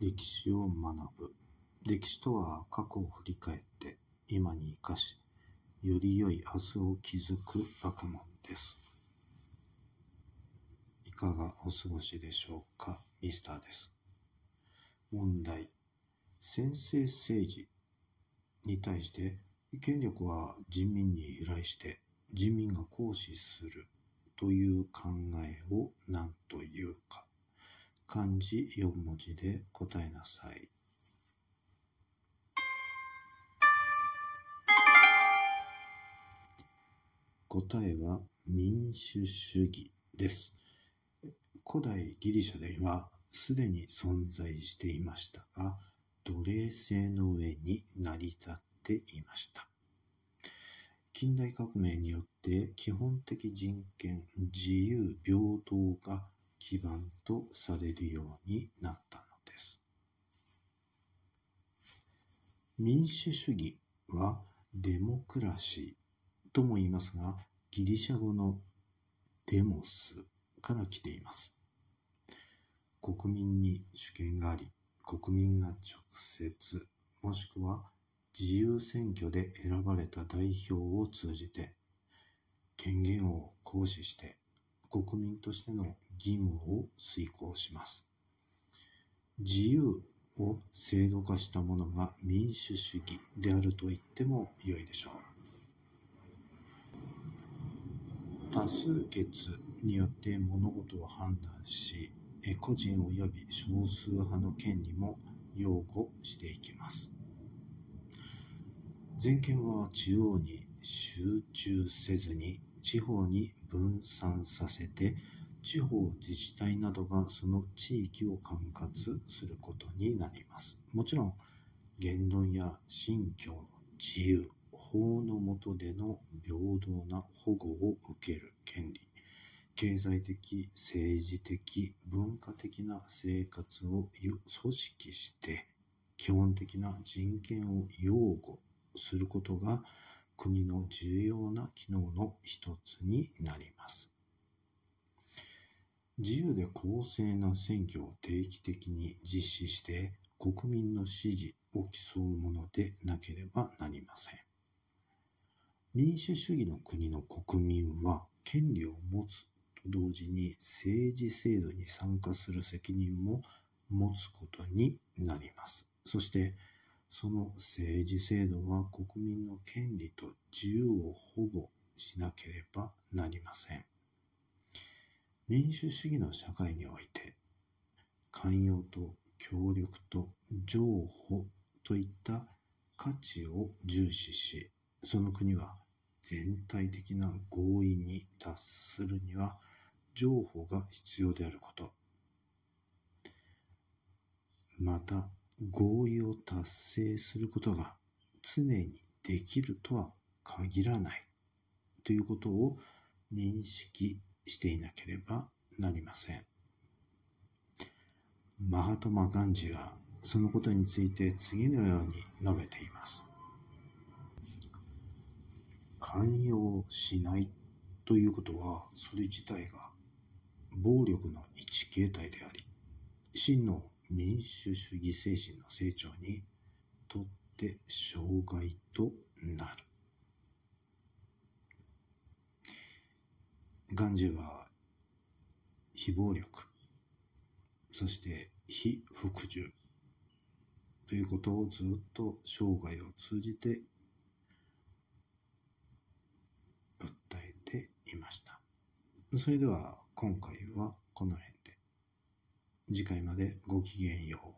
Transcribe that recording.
歴史を学ぶ。歴史とは過去を振り返って今に生かし、より良い明日を築く学問です。いかがお過ごしでしょうかミスターです。問題。先制政治に対して権力は人民に由来して人民が行使するという考えを何というか。漢字4文字で答えなさい。答えは民主主義です。古代ギリシャではすでに存在していましたが、奴隷制の上に成り立っていました。近代革命によって基本的人権、自由、平等が基盤とされるようになったのです。民主主義はデモクラシーとも言いますが、ギリシャ語のデモスから来ています。国民に主権があり、国民が直接、もしくは自由選挙で選ばれた代表を通じて、権限を行使して国民としての義務を遂行します。自由を制度化したものが民主主義であると言っても良いでしょう。多数決によって物事を判断し、個人及び少数派の権利も擁護していきます。全権は中央に集中せずに地方に分散させて地方自治体などがその地域を管轄することになります。もちろん、言論や信教の自由、法の下での平等な保護を受ける権利、経済的、政治的、文化的な生活を組織して、基本的な人権を擁護することが国の重要な機能の一つになります。自由で公正な選挙を定期的に実施して国民の支持を競うものでなければなりません。民主主義の国の国民は権利を持つと同時に政治制度に参加する責任も持つことになります。そしてその政治制度は国民の権利と自由を保護しなければなりません。民主主義の社会において、寛容と協力と譲歩といった価値を重視し、その国は全体的な合意に達するには譲歩が必要であること。また、合意を達成することが常にできるとは限らないということを認識していなければなりません。マハトマ・ガンジはそのことについて次のように述べています。寛容しないということはそれ自体が暴力の一形態であり真の民主主義精神の成長にとって障害となる。ガンジーは非暴力、そして非服従ということをずっと生涯を通じて訴えていました。それでは今回はこの辺で。次回までごきげんよう。